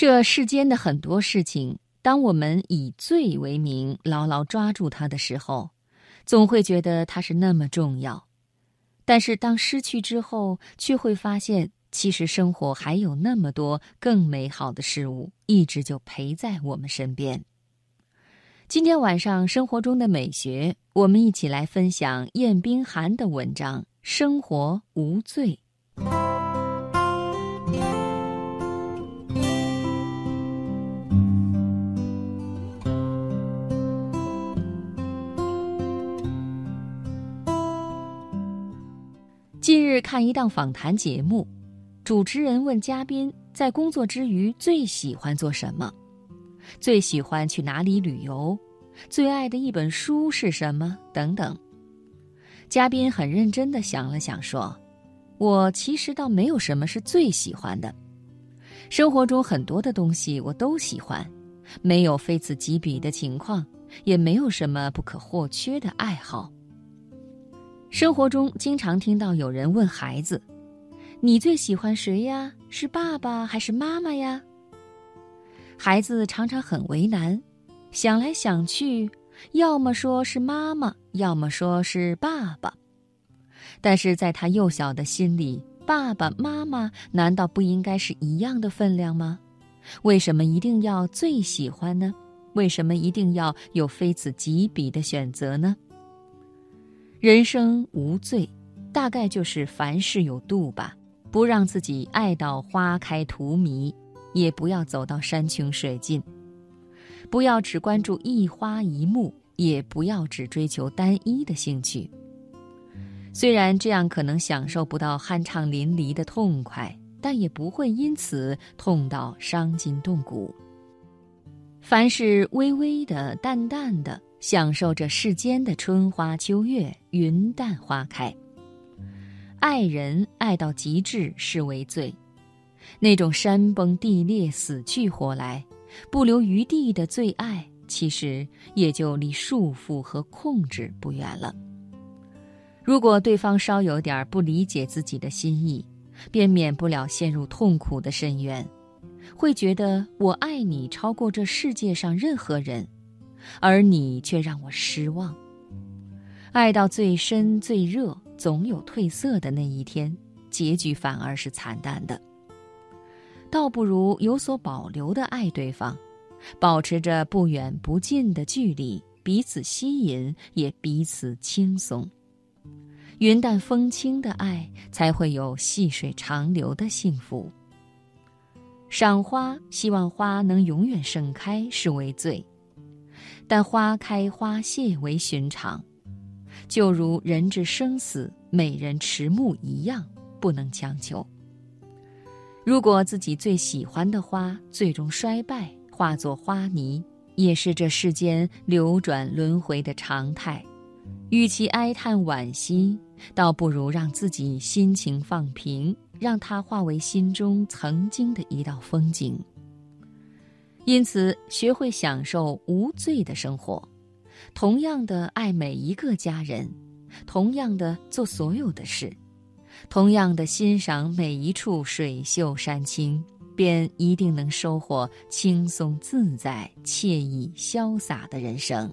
这世间的很多事情，当我们以罪为名，牢牢抓住它的时候，总会觉得它是那么重要。但是当失去之后，却会发现，其实生活还有那么多更美好的事物，一直就陪在我们身边。今天晚上，生活中的美学，我们一起来分享晏冰寒的文章《生活无罪》。近日看一档访谈节目，主持人问嘉宾在工作之余最喜欢做什么，最喜欢去哪里旅游，最爱的一本书是什么等等。嘉宾很认真地想了想，说：“我其实倒没有什么是最喜欢的，生活中很多的东西我都喜欢，没有非此即彼的情况，也没有什么不可或缺的爱好。”生活中经常听到有人问孩子：“你最喜欢谁呀？是爸爸还是妈妈呀？”孩子常常很为难，想来想去，要么说是妈妈，要么说是爸爸。但是在他幼小的心里，爸爸妈妈难道不应该是一样的分量吗？为什么一定要最喜欢呢？为什么一定要有非此即彼的选择呢？人生无罪，大概就是凡事有度吧。不让自己爱到花开荼蘼，也不要走到山穷水尽。不要只关注一花一木，也不要只追求单一的兴趣。虽然这样可能享受不到酣畅淋漓的痛快，但也不会因此痛到伤筋动骨。凡是微微的、淡淡的。享受着世间的春花秋月、云淡花开。爱人爱到极致是为罪，那种山崩地裂、死去活来、不留余地的最爱，其实也就离束缚和控制不远了。如果对方稍有点不理解自己的心意，便免不了陷入痛苦的深渊，会觉得我爱你超过这世界上任何人。而你却让我失望。爱到最深最热，总有褪色的那一天，结局反而是惨淡的。倒不如有所保留的爱对方，保持着不远不近的距离，彼此吸引，也彼此轻松。云淡风轻的爱，才会有细水长流的幸福。赏花，希望花能永远盛开，是为最。但花开花谢为寻常，就如人之生死，美人迟暮一样，不能强求。如果自己最喜欢的花最终衰败，化作花泥，也是这世间流转轮回的常态。与其哀叹惋惜，倒不如让自己心情放平，让它化为心中曾经的一道风景。因此，学会享受无罪的生活，同样的爱每一个家人，同样的做所有的事，同样的欣赏每一处水秀山清，便一定能收获轻松自在、惬意潇洒的人生。